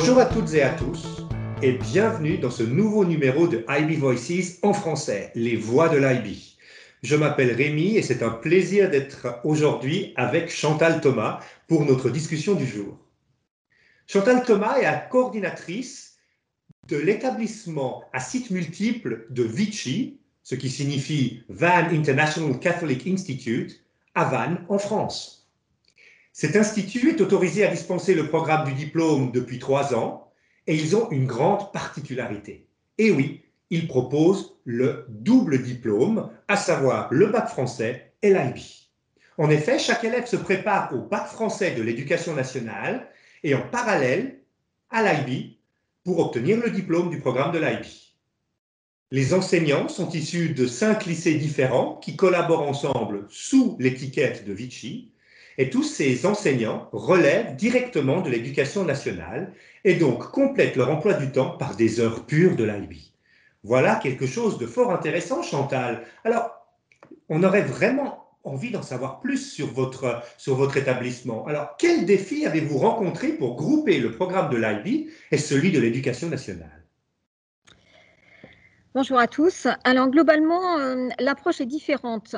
Bonjour à toutes et à tous et bienvenue dans ce nouveau numéro de IB Voices en français, les voix de l'IB. Je m'appelle Rémi et c'est un plaisir d'être aujourd'hui avec Chantal Thomas pour notre discussion du jour. Chantal Thomas est la coordinatrice de l'établissement à sites multiples de Vichy, ce qui signifie Vannes International Catholic Institute, à Vannes, en France. Cet institut est autorisé à dispenser le programme du diplôme depuis trois ans et ils ont une grande particularité. Et oui, ils proposent le double diplôme, à savoir le bac français et l'IB. En effet, chaque élève se prépare au bac français de l'éducation nationale et en parallèle à l'IB pour obtenir le diplôme du programme de l'IB. Les enseignants sont issus de cinq lycées différents qui collaborent ensemble sous l'étiquette de Vichy et tous ces enseignants relèvent directement de l'éducation nationale et donc complètent leur emploi du temps par des heures pures de l'IB. Voilà quelque chose de fort intéressant, Chantal. Alors, on aurait vraiment envie d'en savoir plus sur votre, établissement. Alors, quels défis avez-vous rencontrés pour grouper le programme de l'IB et celui de l'éducation nationale? Bonjour à tous. Alors, globalement, euh, l'approche est différente.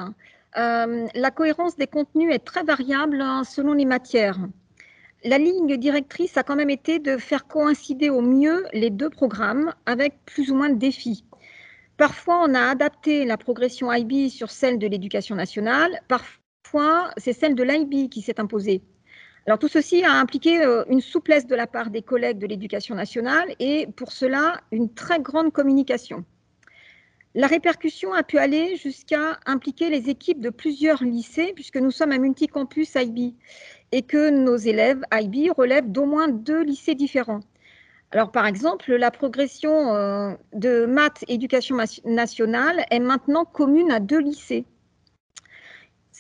Euh, la cohérence des contenus est très variable hein, selon les matières. La ligne directrice a quand même été de faire coïncider au mieux les deux programmes avec plus ou moins de défis. Parfois, on a adapté la progression IB sur celle de l'éducation nationale. Parfois, c'est celle de l'IB qui s'est imposée. Alors, tout ceci a impliqué euh, une souplesse de la part des collègues de l'éducation nationale et pour cela, une très grande communication. La répercussion a pu aller jusqu'à impliquer les équipes de plusieurs lycées, puisque nous sommes un multicampus IB et que nos élèves IB relèvent d'au moins deux lycées différents. Alors, par exemple, la progression euh, de maths éducation nationale est maintenant commune à deux lycées.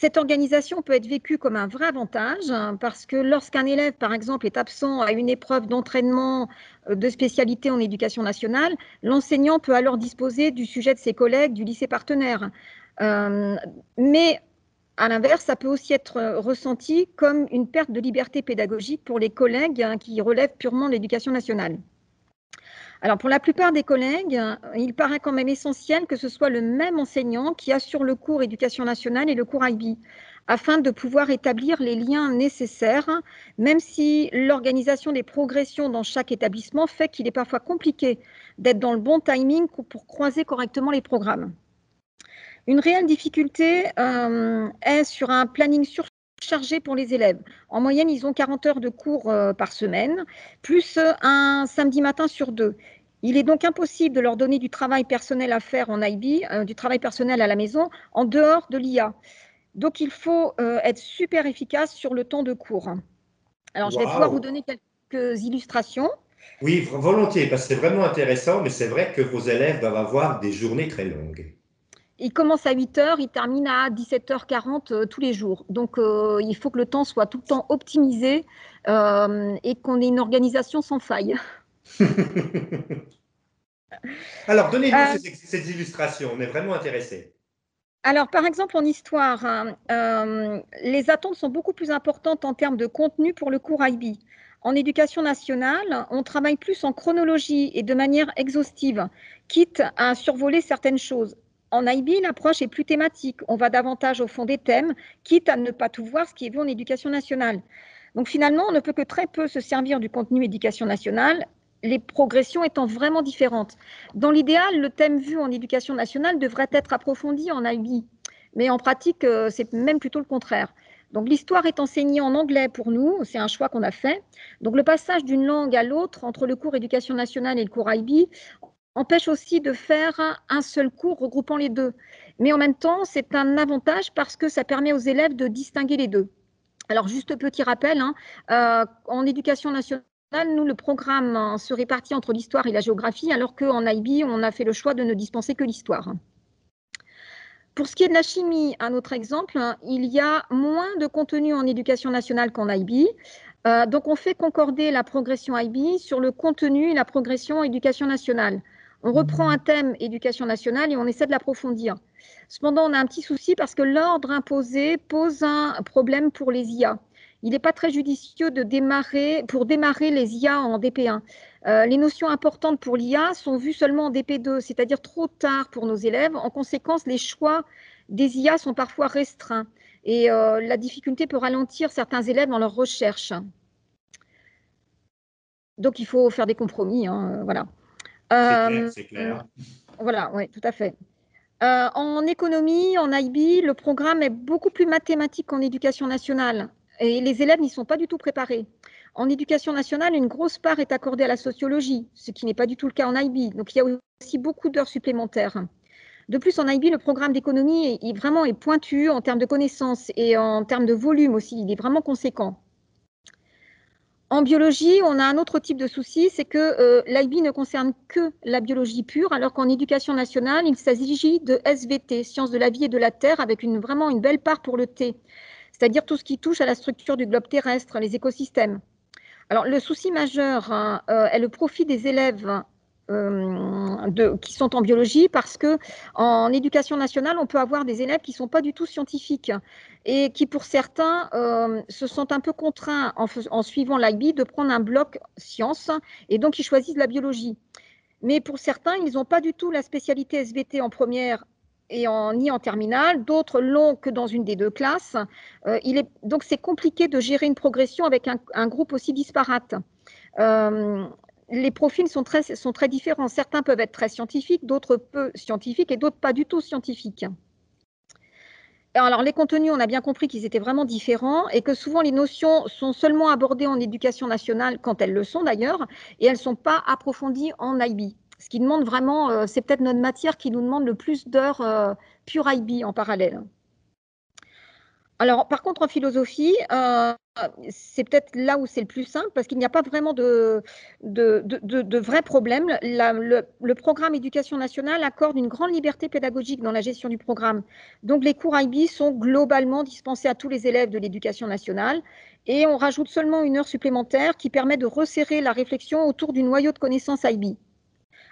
Cette organisation peut être vécue comme un vrai avantage hein, parce que lorsqu'un élève, par exemple, est absent à une épreuve d'entraînement euh, de spécialité en éducation nationale, l'enseignant peut alors disposer du sujet de ses collègues du lycée partenaire. Euh, mais à l'inverse, ça peut aussi être ressenti comme une perte de liberté pédagogique pour les collègues hein, qui relèvent purement de l'éducation nationale. Alors pour la plupart des collègues, il paraît quand même essentiel que ce soit le même enseignant qui assure le cours éducation nationale et le cours IB, afin de pouvoir établir les liens nécessaires, même si l'organisation des progressions dans chaque établissement fait qu'il est parfois compliqué d'être dans le bon timing pour croiser correctement les programmes. Une réelle difficulté euh, est sur un planning surchargé pour les élèves. En moyenne, ils ont 40 heures de cours euh, par semaine, plus un samedi matin sur deux. Il est donc impossible de leur donner du travail personnel à faire en IB, euh, du travail personnel à la maison, en dehors de l'IA. Donc, il faut être super efficace sur le temps de cours. Alors, je vais pouvoir vous donner quelques illustrations. Oui, volontiers, parce que c'est vraiment intéressant, mais c'est vrai que vos élèves doivent avoir des journées très longues. Il commence à 8 heures, il termine à 17h40 euh, tous les jours. Donc, euh, il faut que le temps soit tout le temps optimisé euh, et qu'on ait une organisation sans faille. Alors, donnez-nous ces, illustrations, on est vraiment intéressés. Alors, par exemple, en histoire, hein, les attentes sont beaucoup plus importantes en termes de contenu pour le cours IB. En éducation nationale, on travaille plus en chronologie et de manière exhaustive, quitte à survoler certaines choses. En IB, l'approche est plus thématique. On va davantage au fond des thèmes, quitte à ne pas tout voir ce qui est vu en éducation nationale. Donc finalement, on ne peut que très peu se servir du contenu éducation nationale, les progressions étant vraiment différentes. Dans l'idéal, le thème vu en éducation nationale devrait être approfondi en IB. Mais en pratique, euh, c'est même plutôt le contraire. Donc l'histoire est enseignée en anglais pour nous, c'est un choix qu'on a fait. Donc le passage d'une langue à l'autre entre le cours éducation nationale et le cours IB, empêche aussi de faire un seul cours regroupant les deux. Mais en même temps, c'est un avantage parce que ça permet aux élèves de distinguer les deux. Alors, juste petit rappel, hein, euh, en éducation nationale, nous, le programme hein, se répartit entre l'histoire et la géographie, alors qu'en IB, on a fait le choix de ne dispenser que l'histoire. Pour ce qui est de la chimie, un autre exemple, il y a moins de contenu en éducation nationale qu'en IB. Euh, donc, on fait concorder la progression IB sur le contenu et la progression éducation nationale. On reprend un thème éducation nationale et on essaie de l'approfondir. Cependant, on a un petit souci parce que l'ordre imposé pose un problème pour les IA. il n'est pas très judicieux de démarrer, pour démarrer les IA en DP1. Euh, les notions importantes pour l'IA sont vues seulement en DP2, c'est-à-dire trop tard pour nos élèves. En conséquence, les choix des IA sont parfois restreints et euh, la difficulté peut ralentir certains élèves dans leur recherche. Donc, il faut faire des compromis. Hein, voilà. C'est clair. Euh, voilà, oui, tout à fait. en économie, en IB, le programme est beaucoup plus mathématique qu'en éducation nationale et les élèves n'y sont pas du tout préparés. En éducation nationale, une grosse part est accordée à la sociologie, ce qui n'est pas du tout le cas en IB. Donc, il y a aussi beaucoup d'heures supplémentaires. De plus, en IB, le programme d'économie est, vraiment est pointu en termes de connaissances et en termes de volume aussi. Il est vraiment conséquent. En biologie, on a un autre type de souci, c'est que euh, l'IB ne concerne que la biologie pure, alors qu'en éducation nationale, il s'agit de SVT, sciences de la vie et de la terre, avec une, vraiment une belle part pour le T c'est-à-dire tout ce qui touche à la structure du globe terrestre, les écosystèmes. Alors, le souci majeur hein, euh, est le profit des élèves euh, qui sont en biologie parce que en éducation nationale, on peut avoir des élèves qui ne sont pas du tout scientifiques et qui, pour certains, euh, se sentent un peu contraints en, en suivant l'IB de prendre un bloc sciences et donc ils choisissent la biologie. Mais pour certains, ils n'ont pas du tout la spécialité SVT en première et ni en terminale, d'autres l'ont que dans une des deux classes. Euh, donc c'est compliqué de gérer une progression avec un, groupe aussi disparate. Euh, les profils sont sont très différents. Certains peuvent être très scientifiques, d'autres peu scientifiques et d'autres pas du tout scientifiques. Alors, les contenus, on a bien compris qu'ils étaient vraiment différents et que souvent les notions sont seulement abordées en éducation nationale, quand elles le sont d'ailleurs, et elles ne sont pas approfondies en IB. Ce qui demande vraiment, euh, c'est peut-être notre matière qui nous demande le plus d'heures euh, pure IB en parallèle. Alors, par contre, en philosophie, euh, c'est peut-être là où c'est le plus simple parce qu'il n'y a pas vraiment de, de, de, vrais problèmes. le, le, programme éducation nationale accorde une grande liberté pédagogique dans la gestion du programme. Donc, les cours IB sont globalement dispensés à tous les élèves de l'éducation nationale et on rajoute seulement une heure supplémentaire qui permet de resserrer la réflexion autour du noyau de connaissances IB.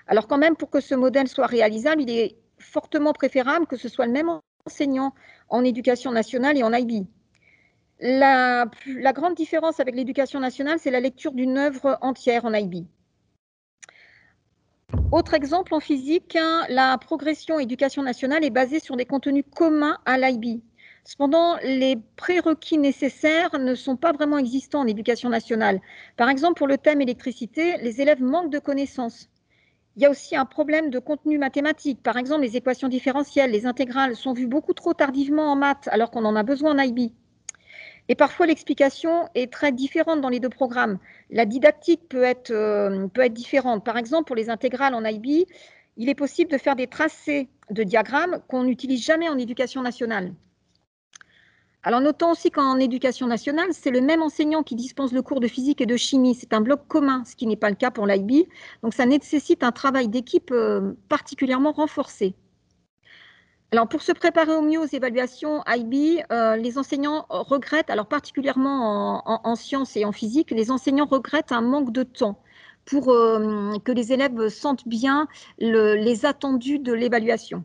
Alors quand même, pour que ce modèle soit réalisable, il est fortement préférable que ce soit le même en éducation nationale et en IB. La, grande différence avec l'éducation nationale, c'est la lecture d'une œuvre entière en IB. Autre exemple en physique, hein, la progression éducation nationale est basée sur des contenus communs à l'IB. Cependant, les prérequis nécessaires ne sont pas vraiment existants en éducation nationale. Par exemple, pour le thème électricité, les élèves manquent de connaissances. Il y a aussi un problème de contenu mathématique. Par exemple, les équations différentielles, les intégrales sont vues beaucoup trop tardivement en maths alors qu'on en a besoin en IB. Et parfois, l'explication est très différente dans les deux programmes. La didactique peut être, euh, différente. Par exemple, pour les intégrales en IB, il est possible de faire des tracés de diagrammes qu'on n'utilise jamais en éducation nationale. Alors notons aussi qu'en éducation nationale, c'est le même enseignant qui dispense le cours de physique et de chimie. C'est un bloc commun, ce qui n'est pas le cas pour l'IB. Donc ça nécessite un travail d'équipe euh, particulièrement renforcé. Alors pour se préparer au mieux aux évaluations IB, euh, les enseignants regrettent, alors particulièrement en, sciences et en physique, les enseignants regrettent un manque de temps pour euh, que les élèves sentent bien les attendus de l'évaluation.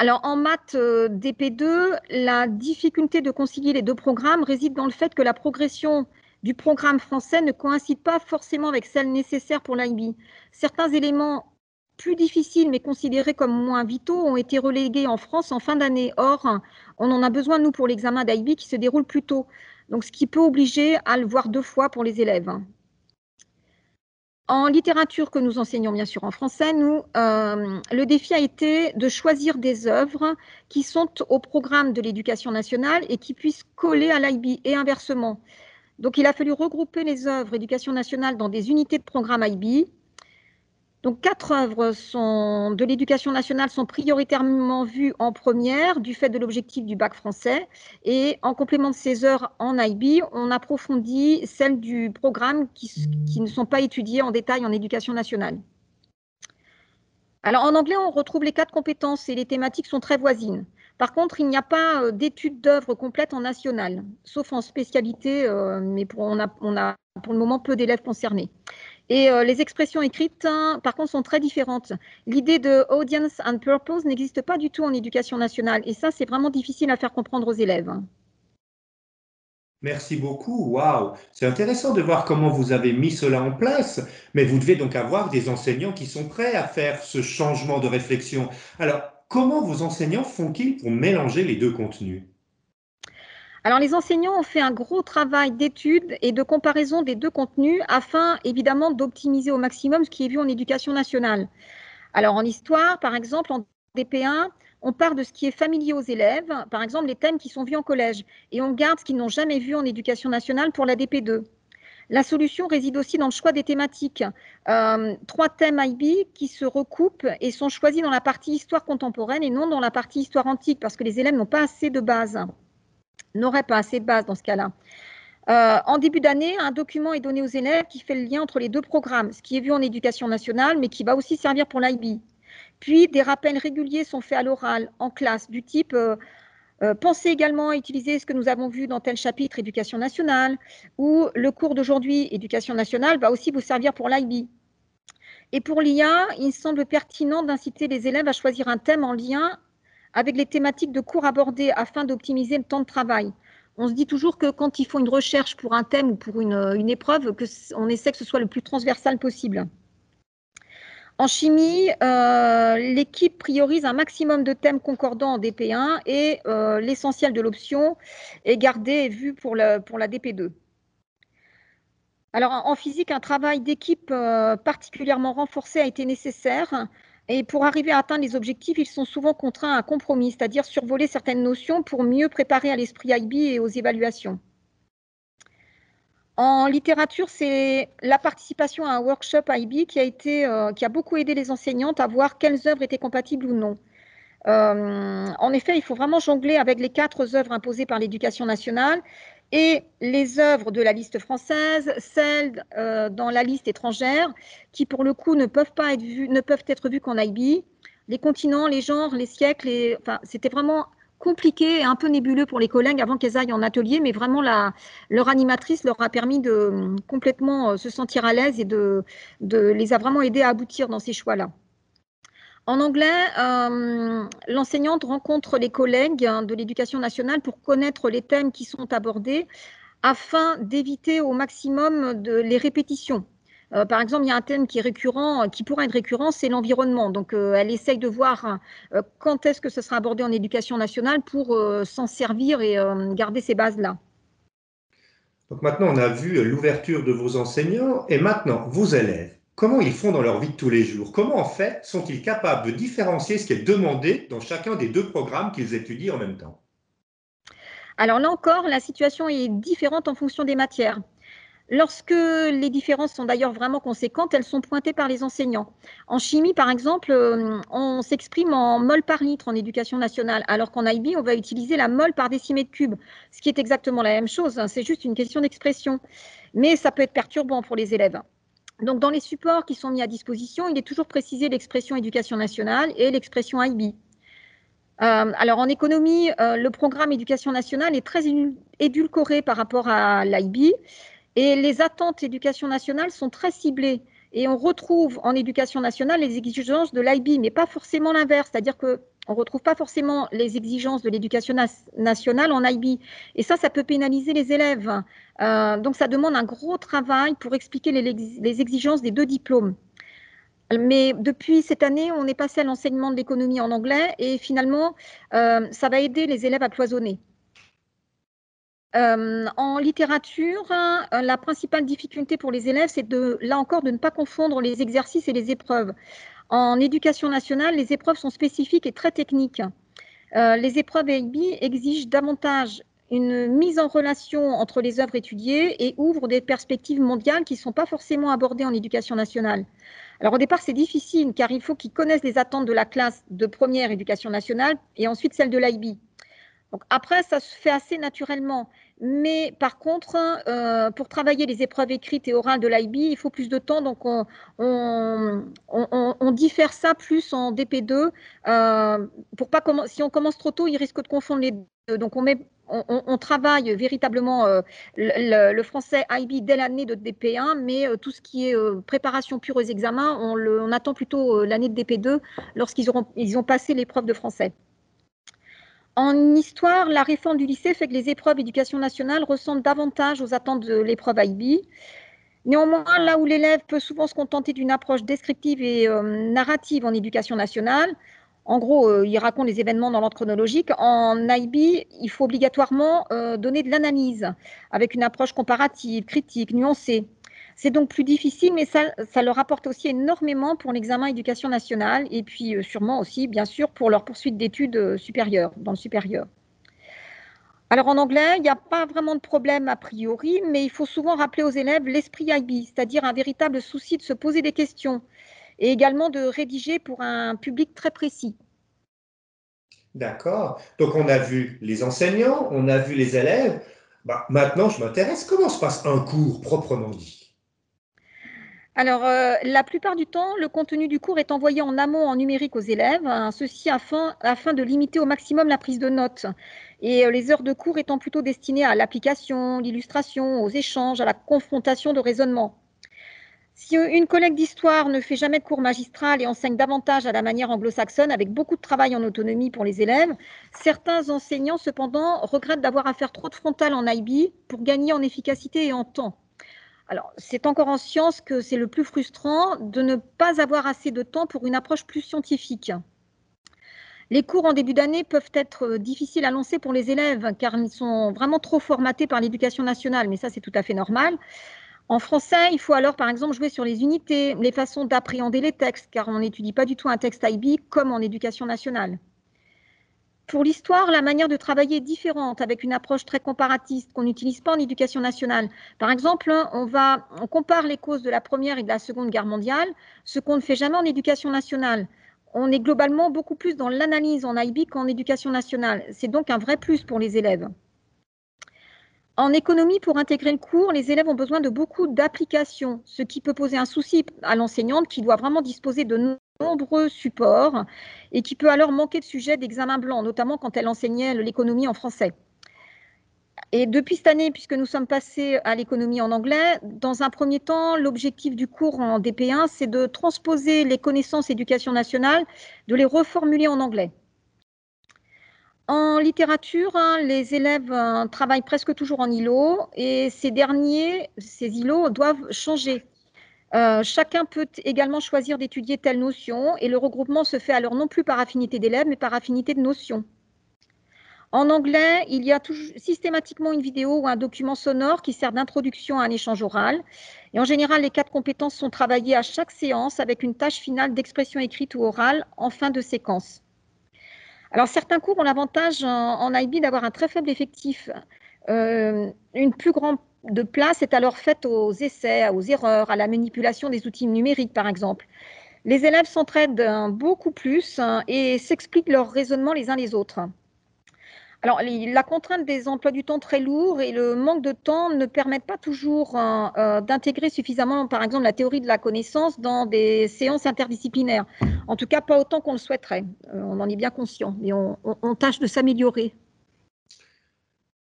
Alors en maths euh, DP2, la difficulté de concilier les deux programmes réside dans le fait que la progression du programme français ne coïncide pas forcément avec celle nécessaire pour l'IB. Certains éléments plus difficiles mais considérés comme moins vitaux ont été relégués en France en fin d'année. Or, on en a besoin, nous, pour l'examen d'IB qui se déroule plus tôt. Donc, ce qui peut obliger à le voir deux fois pour les élèves. En littérature que nous enseignons bien sûr en français, nous, euh, le défi a été de choisir des œuvres qui sont au programme de l'éducation nationale et qui puissent coller à l'IB et inversement. Donc il a fallu regrouper les œuvres éducation nationale dans des unités de programme IB donc, quatre œuvres de l'éducation nationale sont prioritairement vues en première du fait de l'objectif du bac français. Et en complément de ces heures en IB, on approfondit celles du programme qui, ne sont pas étudiées en détail en éducation nationale. Alors, en anglais, on retrouve les quatre compétences et les thématiques sont très voisines. Par contre, il n'y a pas euh, d'études d'œuvres complètes en national, sauf en spécialité, euh, mais on a pour le moment peu d'élèves concernés. Et euh, les expressions écrites, hein, par contre, sont très différentes. L'idée de audience and purpose n'existe pas du tout en éducation nationale. Et ça, c'est vraiment difficile à faire comprendre aux élèves. Merci beaucoup. Waouh, c'est intéressant de voir comment vous avez mis cela en place. Mais vous devez donc avoir des enseignants qui sont prêts à faire ce changement de réflexion. Alors, comment vos enseignants font-ils pour mélanger les deux contenus? Alors, les enseignants ont fait un gros travail d'étude et de comparaison des deux contenus afin, évidemment, d'optimiser au maximum ce qui est vu en éducation nationale. Alors, en histoire, par exemple, en DP1, on part de ce qui est familier aux élèves, par exemple les thèmes qui sont vus en collège, et on garde ce qu'ils n'ont jamais vu en éducation nationale pour la DP2. La solution réside aussi dans le choix des thématiques. Euh, trois thèmes IB qui se recoupent et sont choisis dans la partie histoire contemporaine et non dans la partie histoire antique, parce que les élèves n'ont pas assez de base, n'auraient pas assez de base dans ce cas-là. Euh, en début d'année, un document est donné aux élèves qui fait le lien entre les deux programmes, ce qui est vu en éducation nationale, mais qui va aussi servir pour l'IB. Puis, des rappels réguliers sont faits à l'oral, en classe, du type euh, euh, pensez également à utiliser ce que nous avons vu dans tel chapitre éducation nationale, ou le cours d'aujourd'hui éducation nationale va aussi vous servir pour l'IB. Et pour l'IA, il semble pertinent d'inciter les élèves à choisir un thème en lien avec les thématiques de cours abordées afin d'optimiser le temps de travail. On se dit toujours que quand ils font une recherche pour un thème ou pour une, une épreuve, on essaie que ce soit le plus transversal possible. En chimie, euh, l'équipe priorise un maximum de thèmes concordants en DP1 et euh, l'essentiel de l'option est gardé et vu pour la, pour la DP2. Alors en physique, un travail d'équipe euh, particulièrement renforcé a été nécessaire et pour arriver à atteindre les objectifs, ils sont souvent contraints à un compromis, c'est-à-dire survoler certaines notions pour mieux préparer à l'esprit IB et aux évaluations. En littérature, c'est la participation à un workshop IB qui a, été, euh, qui a beaucoup aidé les enseignantes à voir quelles œuvres étaient compatibles ou non. Euh, en effet, il faut vraiment jongler avec les quatre œuvres imposées par l'éducation nationale et les œuvres de la liste française, celles euh, dans la liste étrangère, qui pour le coup ne peuvent pas être vues, ne peuvent être vues qu'en IB. Les continents, les genres, les siècles, c'était vraiment compliqué et un peu nébuleux pour les collègues avant qu'elles aillent en atelier, mais vraiment leur animatrice leur a permis de complètement euh, se sentir à l'aise et de, de, les a vraiment aidés à aboutir dans ces choix-là. En anglais, euh, l'enseignante rencontre les collègues hein, de l'éducation nationale pour connaître les thèmes qui sont abordés afin d'éviter au maximum les répétitions. Euh, par exemple, il y a un thème qui est récurrent, qui pourrait être récurrent, c'est l'environnement. Donc, euh, elle essaye de voir euh, quand est-ce que ce sera abordé en éducation nationale pour s'en servir et garder ces bases-là. Donc maintenant, on a vu l'ouverture de vos enseignants et maintenant, vos élèves. Comment ils font dans leur vie de tous les jours? Comment en fait sont-ils capables de différencier ce qui est demandé dans chacun des deux programmes qu'ils étudient en même temps? Alors là encore, la situation est différente en fonction des matières. Lorsque les différences sont d'ailleurs vraiment conséquentes, elles sont pointées par les enseignants. En chimie, par exemple, euh, on s'exprime en mol par litre en éducation nationale, alors qu'en IB, on va utiliser la mol par décimètre cube, ce qui est exactement la même chose, hein. c'est juste une question d'expression. Mais ça peut être perturbant pour les élèves. Donc, dans les supports qui sont mis à disposition, il est toujours précisé l'expression éducation nationale et l'expression IB. Euh, alors, en économie, euh, le programme éducation nationale est très édulcoré par rapport à l'IB. Et les attentes éducation nationale sont très ciblées. Et on retrouve en éducation nationale les exigences de l'IB, mais pas forcément l'inverse. C'est-à-dire qu'on ne retrouve pas forcément les exigences de l'éducation nationale en IB. Et ça, ça peut pénaliser les élèves. Euh, donc, ça demande un gros travail pour expliquer les, exigences des deux diplômes. Mais depuis cette année, on est passé à l'enseignement de l'économie en anglais et finalement, euh, ça va aider les élèves à cloisonner. Euh, en littérature, la principale difficulté pour les élèves, c'est là encore, de ne pas confondre les exercices et les épreuves. En éducation nationale, les épreuves sont spécifiques et très techniques. Euh, les épreuves AIB exigent davantage une mise en relation entre les œuvres étudiées et ouvrent des perspectives mondiales qui ne sont pas forcément abordées en éducation nationale. Alors au départ, c'est difficile car il faut qu'ils connaissent les attentes de la classe de première éducation nationale et ensuite celle de l'IB. Après, ça se fait assez naturellement. Mais par contre, euh, pour travailler les épreuves écrites et orales de l'IB, il faut plus de temps. Donc on, diffère ça plus en DP2. Euh, pour pas si on commence trop tôt, il risque de confondre les deux. Donc on, travaille véritablement euh, le, français IB dès l'année de DP1, mais tout ce qui est préparation pure aux examens, on, on attend plutôt l'année de DP2 lorsqu'ils ils ont passé l'épreuve de français. En histoire, la réforme du lycée fait que les épreuves d'éducation nationale ressemblent davantage aux attentes de l'épreuve IB. Néanmoins, là où l'élève peut souvent se contenter d'une approche descriptive et euh, narrative en éducation nationale, en gros, euh, il raconte les événements dans l'ordre chronologique. En IB, il faut obligatoirement euh, donner de l'analyse avec une approche comparative, critique, nuancée. C'est donc plus difficile, mais ça, leur apporte aussi énormément pour l'examen éducation nationale et puis euh, sûrement aussi, bien sûr, pour leur poursuite d'études supérieures, dans le supérieur. Alors en anglais, il n'y a pas vraiment de problème a priori, mais il faut souvent rappeler aux élèves l'esprit IB, c'est-à-dire un véritable souci de se poser des questions, et également de rédiger pour un public très précis. D'accord. Donc on a vu les enseignants, on a vu les élèves. Bah, maintenant, je m'intéresse. Comment se passe un cours proprement dit? Alors, euh, la plupart du temps, le contenu du cours est envoyé en amont en numérique aux élèves, hein, ceci afin, de limiter au maximum la prise de notes. Et euh, les heures de cours étant plutôt destinées à l'application, l'illustration, aux échanges, à la confrontation de raisonnement. Si une collègue d'histoire ne fait jamais de cours magistral et enseigne davantage à la manière anglo-saxonne, avec beaucoup de travail en autonomie pour les élèves, certains enseignants, cependant, regrettent d'avoir à faire trop de frontal en IB pour gagner en efficacité et en temps. Alors, c'est encore en science que c'est le plus frustrant de ne pas avoir assez de temps pour une approche plus scientifique. Les cours en début d'année peuvent être difficiles à lancer pour les élèves car ils sont vraiment trop formatés par l'éducation nationale, mais ça c'est tout à fait normal. En français, il faut alors par exemple jouer sur les unités, les façons d'appréhender les textes, car on n'étudie pas du tout un texte IB comme en éducation nationale. Pour l'histoire, la manière de travailler est différente, avec une approche très comparatiste qu'on n'utilise pas en éducation nationale. Par exemple, on, va, on compare les causes de la Première et de la Seconde Guerre mondiale, ce qu'on ne fait jamais en éducation nationale. On est globalement beaucoup plus dans l'analyse en IB qu'en éducation nationale. C'est donc un vrai plus pour les élèves. En économie, pour intégrer le cours, les élèves ont besoin de beaucoup d'applications, ce qui peut poser un souci à l'enseignante qui doit vraiment disposer de nombreux supports et qui peut alors manquer de sujets d'examen blanc, notamment quand elle enseignait l'économie en français. Et depuis cette année, puisque nous sommes passés à l'économie en anglais, dans un premier temps, l'objectif du cours en DP1, c'est de transposer les connaissances éducation nationale, de les reformuler en anglais. En littérature, hein, les élèves euh, travaillent presque toujours en îlot et ces derniers, ces îlots doivent changer. Euh, chacun peut également choisir d'étudier telle notion et le regroupement se fait alors non plus par affinité d'élèves mais par affinité de notions. En anglais, il y a systématiquement une vidéo ou un document sonore qui sert d'introduction à un échange oral. Et en général, les quatre compétences sont travaillées à chaque séance avec une tâche finale d'expression écrite ou orale en fin de séquence. Alors, certains cours ont l'avantage en, IB d'avoir un très faible effectif. Euh, une plus grande de place est alors faite aux essais, aux erreurs, à la manipulation des outils numériques, par exemple. Les élèves s'entraident beaucoup plus hein, et s'expliquent leur raisonnement les uns les autres. Alors, la contrainte des emplois du temps très lourds et le manque de temps ne permettent pas toujours hein, euh, d'intégrer suffisamment, par exemple, la théorie de la connaissance dans des séances interdisciplinaires. En tout cas, pas autant qu'on le souhaiterait. Euh, on en est bien conscient, mais on, tâche de s'améliorer.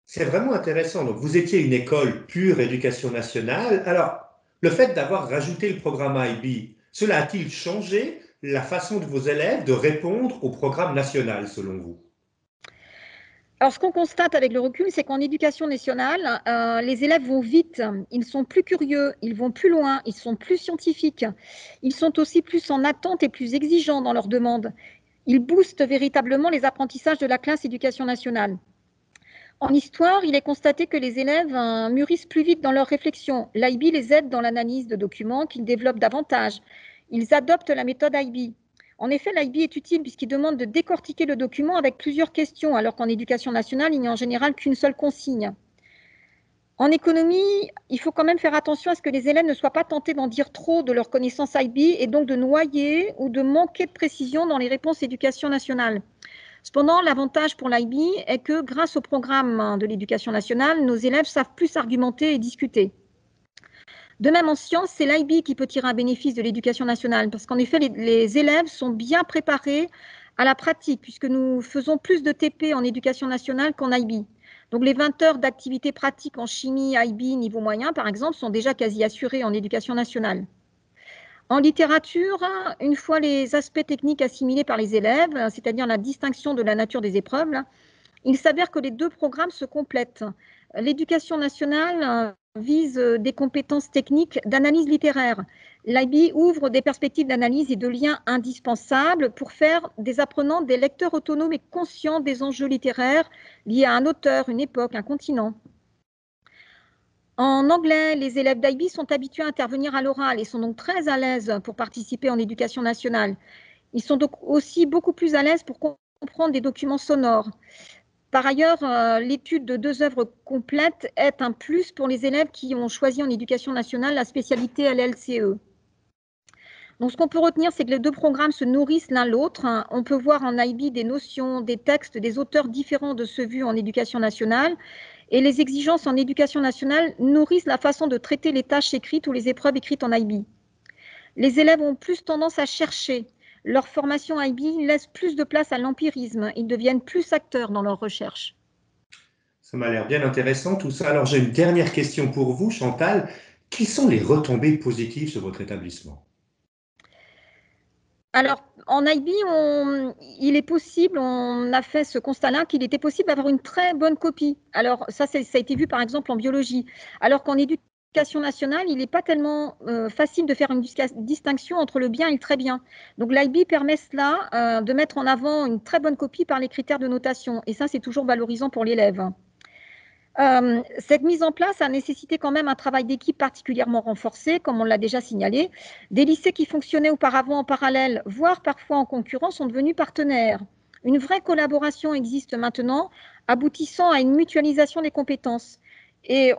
C'est vraiment intéressant. Donc, vous étiez une école pure éducation nationale. Alors, le fait d'avoir rajouté le programme IB, cela a-t-il changé la façon de vos élèves de répondre au programme national, selon vous? Alors, ce qu'on constate avec le recul, c'est qu'en éducation nationale, euh, les élèves vont vite, ils sont plus curieux, ils vont plus loin, ils sont plus scientifiques, ils sont aussi plus en attente et plus exigeants dans leurs demandes. Ils boostent véritablement les apprentissages de la classe éducation nationale. En histoire, il est constaté que les élèves euh, mûrissent plus vite dans leurs réflexions. L'IB les aide dans l'analyse de documents qu'ils développent davantage. Ils adoptent la méthode IB. En effet, l'IB est utile puisqu'il demande de décortiquer le document avec plusieurs questions, alors qu'en éducation nationale, il n'y a en général qu'une seule consigne. En économie, il faut quand même faire attention à ce que les élèves ne soient pas tentés d'en dire trop de leurs connaissances IB et donc de noyer ou de manquer de précision dans les réponses éducation nationale. Cependant, l'avantage pour l'IB est que grâce au programme de l'éducation nationale, nos élèves savent plus argumenter et discuter. De même, en sciences, c'est l'IB qui peut tirer un bénéfice de l'éducation nationale, parce qu'en effet, les, élèves sont bien préparés à la pratique, puisque nous faisons plus de TP en éducation nationale qu'en IB. Donc les 20 heures d'activité pratique en chimie IB niveau moyen, par exemple, sont déjà quasi assurées en éducation nationale. En littérature, une fois les aspects techniques assimilés par les élèves, c'est-à-dire la distinction de la nature des épreuves, il s'avère que les deux programmes se complètent. L'éducation nationale vise des compétences techniques d'analyse littéraire. L'IB ouvre des perspectives d'analyse et de liens indispensables pour faire des apprenants des lecteurs autonomes et conscients des enjeux littéraires liés à un auteur, une époque, un continent. En anglais, les élèves d'IB sont habitués à intervenir à l'oral et sont donc très à l'aise pour participer en éducation nationale. Ils sont donc aussi beaucoup plus à l'aise pour comprendre des documents sonores. Par ailleurs, euh, l'étude de deux œuvres complètes est un plus pour les élèves qui ont choisi en éducation nationale la spécialité LLCE. Donc, ce qu'on peut retenir, c'est que les deux programmes se nourrissent l'un l'autre. On peut voir en IB des notions, des textes, des auteurs différents de ceux vus en éducation nationale. Et les exigences en éducation nationale nourrissent la façon de traiter les tâches écrites ou les épreuves écrites en IB. Les élèves ont plus tendance à chercher, leur formation IB laisse plus de place à l'empirisme. Ils deviennent plus acteurs dans leur recherche. Ça m'a l'air bien intéressant tout ça. Alors j'ai une dernière question pour vous, Chantal. Quelles sont les retombées positives sur votre établissement? Alors, en IB, il est possible, on a fait ce constat-là, qu'il était possible d'avoir une très bonne copie. Alors, ça, ça a été vu par exemple en biologie. Alors qu'en éducation, nationale, il n'est pas tellement euh, facile de faire une distinction entre le bien et le très bien. Donc l'IB permet cela, euh, de mettre en avant une très bonne copie par les critères de notation. Et ça, c'est toujours valorisant pour l'élève. Euh, cette mise en place a nécessité quand même un travail d'équipe particulièrement renforcé, comme on l'a déjà signalé. Des lycées qui fonctionnaient auparavant en parallèle, voire parfois en concurrence, sont devenus partenaires. Une vraie collaboration existe maintenant, aboutissant à une mutualisation des compétences et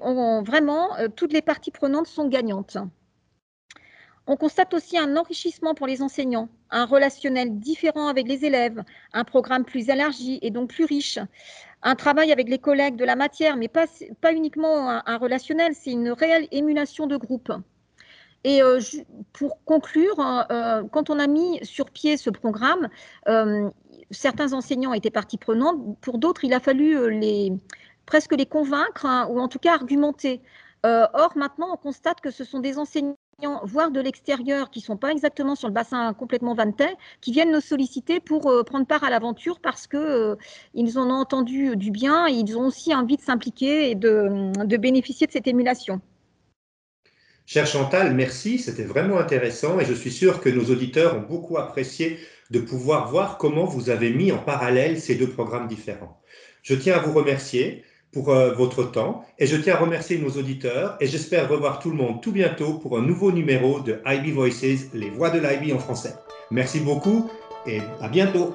vraiment, euh, toutes les parties prenantes sont gagnantes. On constate aussi un enrichissement pour les enseignants, un relationnel différent avec les élèves, un programme plus élargi et donc plus riche, un travail avec les collègues de la matière, mais pas, pas uniquement un, relationnel, c'est une réelle émulation de groupe. Et euh, pour conclure, euh, quand on a mis sur pied ce programme, certains enseignants étaient partie prenante, pour d'autres, il a fallu les, presque les convaincre, hein, ou en tout cas argumenter. Euh, or, maintenant, on constate que ce sont des enseignants, voire de l'extérieur, qui ne sont pas exactement sur le bassin complètement vantais, qui viennent nous solliciter pour euh, prendre part à l'aventure parce qu'ils euh, en ont entendu du bien et ils ont aussi envie de s'impliquer et de, de bénéficier de cette émulation. Cher Chantal, merci, c'était vraiment intéressant et je suis sûr que nos auditeurs ont beaucoup apprécié de pouvoir voir comment vous avez mis en parallèle ces deux programmes différents. Je tiens à vous remercier pour euh, votre temps et je tiens à remercier nos auditeurs et j'espère revoir tout le monde tout bientôt pour un nouveau numéro de IB Voices, les voix de l'IB en français. Merci beaucoup et à bientôt.